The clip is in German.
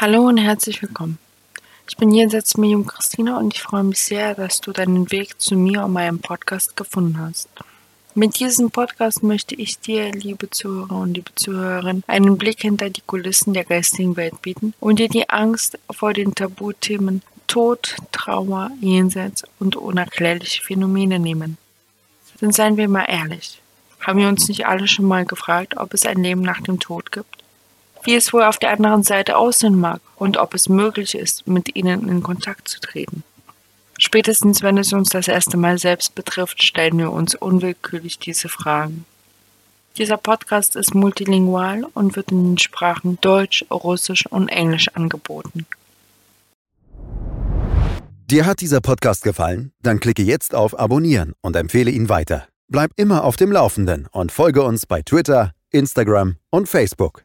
Hallo und herzlich willkommen. Ich bin jenseits Medium Christina und ich freue mich sehr, dass du deinen Weg zu mir und meinem Podcast gefunden hast. Mit diesem Podcast möchte ich dir, liebe Zuhörer und liebe Zuhörerinnen, einen Blick hinter die Kulissen der geistigen Welt bieten und dir die Angst vor den Tabuthemen Tod, Trauer, Jenseits und unerklärliche Phänomene nehmen. Denn seien wir mal ehrlich, haben wir uns nicht alle schon mal gefragt, ob es ein Leben nach dem Tod gibt? Wie es wohl auf der anderen Seite aussehen mag und ob es möglich ist, mit ihnen in Kontakt zu treten. Spätestens wenn es uns das erste Mal selbst betrifft, stellen wir uns unwillkürlich diese Fragen. Dieser Podcast ist multilingual und wird in den Sprachen Deutsch, Russisch und Englisch angeboten. Dir hat dieser Podcast gefallen? Dann klicke jetzt auf Abonnieren und empfehle ihn weiter. Bleib immer auf dem Laufenden und folge uns bei Twitter, Instagram und Facebook.